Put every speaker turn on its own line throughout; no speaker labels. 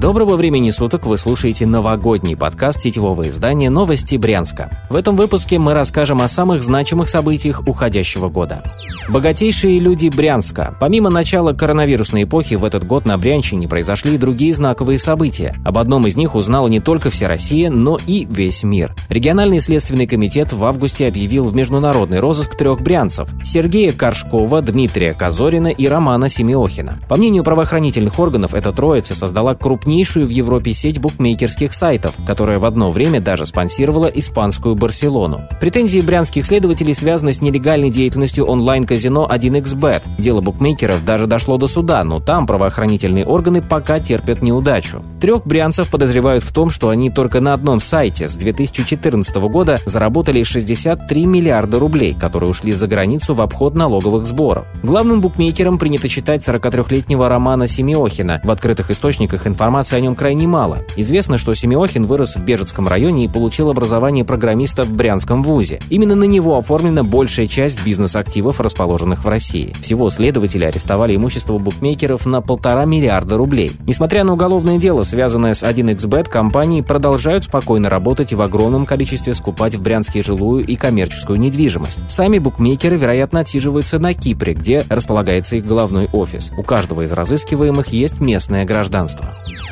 Доброго времени суток, вы слушаете новогодний подкаст сетевого издания «Новости Брянска». В этом выпуске мы расскажем о самых значимых событиях уходящего года. Богатейшие люди Брянска. Помимо начала коронавирусной эпохи, в этот год на Брянщине произошли и другие знаковые события. Об одном из них узнала не только вся Россия, но и весь мир. Региональный следственный комитет в августе объявил в международный розыск трех брянцев – Сергея Коршкова, Дмитрия Казорина и Романа Семиохина. По мнению правоохранительных органов, эта троица создала крупный крупнейшую в Европе сеть букмекерских сайтов, которая в одно время даже спонсировала испанскую Барселону. Претензии брянских следователей связаны с нелегальной деятельностью онлайн-казино 1xBet. Дело букмекеров даже дошло до суда, но там правоохранительные органы пока терпят неудачу. Трех брянцев подозревают в том, что они только на одном сайте с 2014 года заработали 63 миллиарда рублей, которые ушли за границу в обход налоговых сборов. Главным букмекером принято считать 43-летнего Романа Семиохина. В открытых источниках информации информации о нем крайне мало. Известно, что Семиохин вырос в Бежецком районе и получил образование программиста в Брянском вузе. Именно на него оформлена большая часть бизнес-активов, расположенных в России. Всего следователи арестовали имущество букмекеров на полтора миллиарда рублей. Несмотря на уголовное дело, связанное с 1xBet, компании продолжают спокойно работать и в огромном количестве скупать в Брянске жилую и коммерческую недвижимость. Сами букмекеры, вероятно, отсиживаются на Кипре, где располагается их головной офис. У каждого из разыскиваемых есть местное гражданство.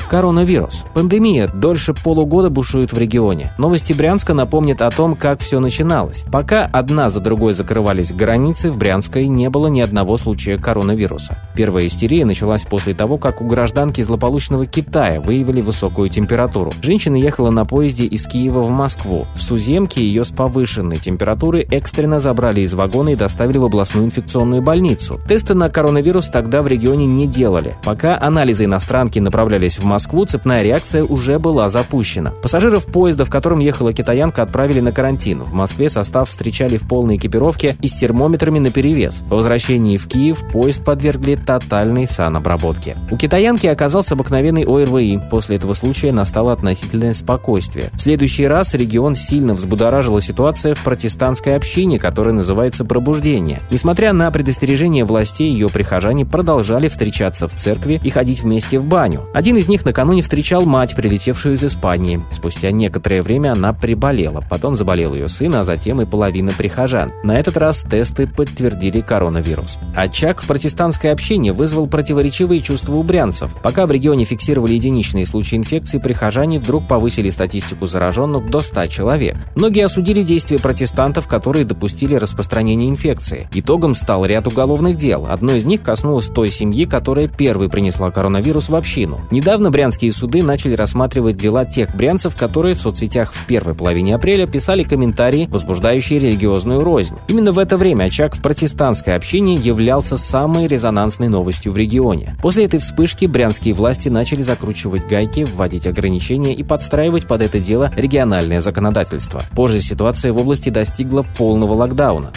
Коронавирус. Пандемия дольше полугода бушует в регионе. Новости Брянска напомнят о том, как все начиналось. Пока одна за другой закрывались границы, в Брянской не было ни одного случая коронавируса. Первая истерия началась после того, как у гражданки злополучного Китая выявили высокую температуру. Женщина ехала на поезде из Киева в Москву. В Суземке ее с повышенной температурой экстренно забрали из вагона и доставили в областную инфекционную больницу. Тесты на коронавирус тогда в регионе не делали. Пока анализы иностранки направлялись в Москву, цепная реакция уже была запущена. Пассажиров поезда, в котором ехала китаянка, отправили на карантин. В Москве состав встречали в полной экипировке и с термометрами наперевес. По возвращении в Киев поезд подвергли тотальной санобработке. У китаянки оказался обыкновенный ОРВИ. После этого случая настало относительное спокойствие. В следующий раз регион сильно взбудоражила ситуация в протестантской общине, которая называется «Пробуждение». Несмотря на предостережение властей, ее прихожане продолжали встречаться в церкви и ходить вместе в баню. Один из них накануне встречал мать, прилетевшую из Испании. Спустя некоторое время она приболела. Потом заболел ее сын, а затем и половина прихожан. На этот раз тесты подтвердили коронавирус. Очаг в протестантской общине вызвал противоречивые чувства у брянцев. Пока в регионе фиксировали единичные случаи инфекции, прихожане вдруг повысили статистику зараженных до 100 человек. Многие осудили действия протестантов, которые допустили распространение инфекции. Итогом стал ряд уголовных дел. Одно из них коснулось той семьи, которая первой принесла коронавирус в общину. Недавно брянские суды начали рассматривать дела тех брянцев, которые в соцсетях в первой половине апреля писали комментарии, возбуждающие религиозную рознь. Именно в это время очаг в протестантской общине являлся самой резонансной новостью в регионе. После этой вспышки брянские власти начали закручивать гайки, вводить ограничения и подстраивать под это дело региональное законодательство. Позже ситуация в области достигла полного локдауна.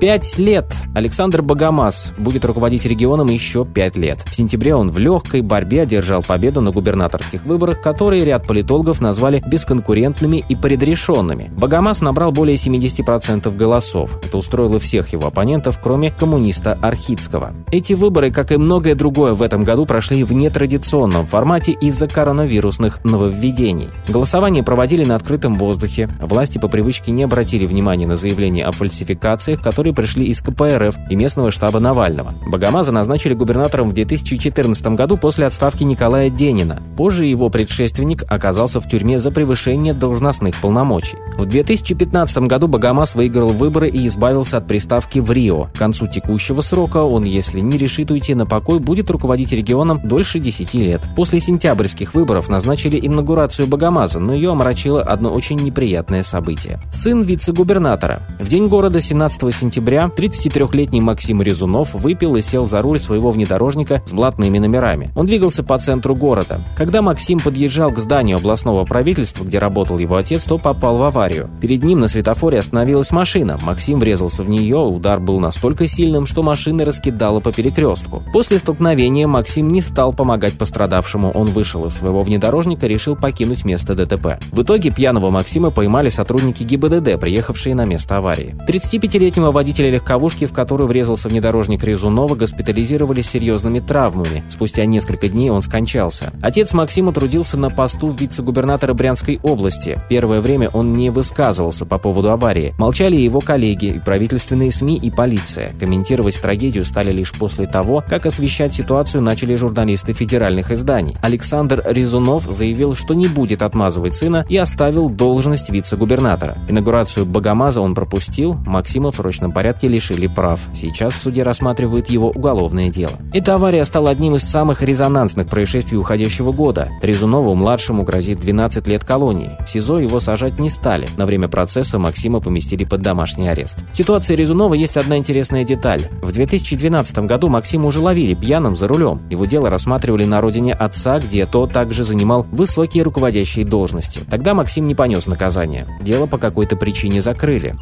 Пять лет Александр Богомаз будет руководить регионом еще пять лет. В сентябре он в легкой борьбе одержал победу на губернаторских выборах, которые ряд политологов назвали бесконкурентными и предрешенными. Богомаз набрал более 70% голосов. Это устроило всех его оппонентов, кроме коммуниста Архидского. Эти выборы, как и многое другое в этом году, прошли в нетрадиционном формате из-за коронавирусных нововведений. Голосование проводили на открытом воздухе. Власти по привычке не обратили внимания на заявления о фальсификациях, которые которые пришли из КПРФ и местного штаба Навального. Богомаза назначили губернатором в 2014 году после отставки Николая Денина. Позже его предшественник оказался в тюрьме за превышение должностных полномочий. В 2015 году Богомаз выиграл выборы и избавился от приставки в Рио. К концу текущего срока он, если не решит уйти на покой, будет руководить регионом дольше 10 лет. После сентябрьских выборов назначили инаугурацию Богомаза, но ее омрачило одно очень неприятное событие. Сын вице-губернатора. В день города 17 сентября сентября 33-летний Максим Резунов выпил и сел за руль своего внедорожника с блатными номерами. Он двигался по центру города. Когда Максим подъезжал к зданию областного правительства, где работал его отец, то попал в аварию. Перед ним на светофоре остановилась машина. Максим врезался в нее, удар был настолько сильным, что машина раскидала по перекрестку. После столкновения Максим не стал помогать пострадавшему. Он вышел из своего внедорожника решил покинуть место ДТП. В итоге пьяного Максима поймали сотрудники ГИБДД, приехавшие на место аварии. 35-летнего водителя водителя легковушки, в которую врезался внедорожник Резунова, госпитализировали с серьезными травмами. Спустя несколько дней он скончался. Отец Максима трудился на посту вице-губернатора Брянской области. Первое время он не высказывался по поводу аварии. Молчали его коллеги, и правительственные СМИ, и полиция. Комментировать трагедию стали лишь после того, как освещать ситуацию начали журналисты федеральных изданий. Александр Резунов заявил, что не будет отмазывать сына и оставил должность вице-губернатора. Инаугурацию Богомаза он пропустил, Максима в срочном порядке лишили прав. Сейчас в суде рассматривают его уголовное дело. Эта авария стала одним из самых резонансных происшествий уходящего года. Резунову-младшему грозит 12 лет колонии. В СИЗО его сажать не стали. На время процесса Максима поместили под домашний арест. В ситуации Резунова есть одна интересная деталь. В 2012 году Максима уже ловили пьяным за рулем. Его дело рассматривали на родине отца, где тот также занимал высокие руководящие должности. Тогда Максим не понес наказание. Дело по какой-то причине закрыли.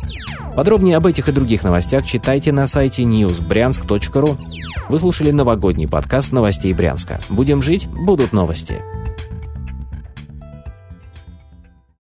Подробнее об этих и других новостях читайте на сайте newsbryansk.ru. Вы слушали новогодний подкаст новостей Брянска. Будем жить, будут новости.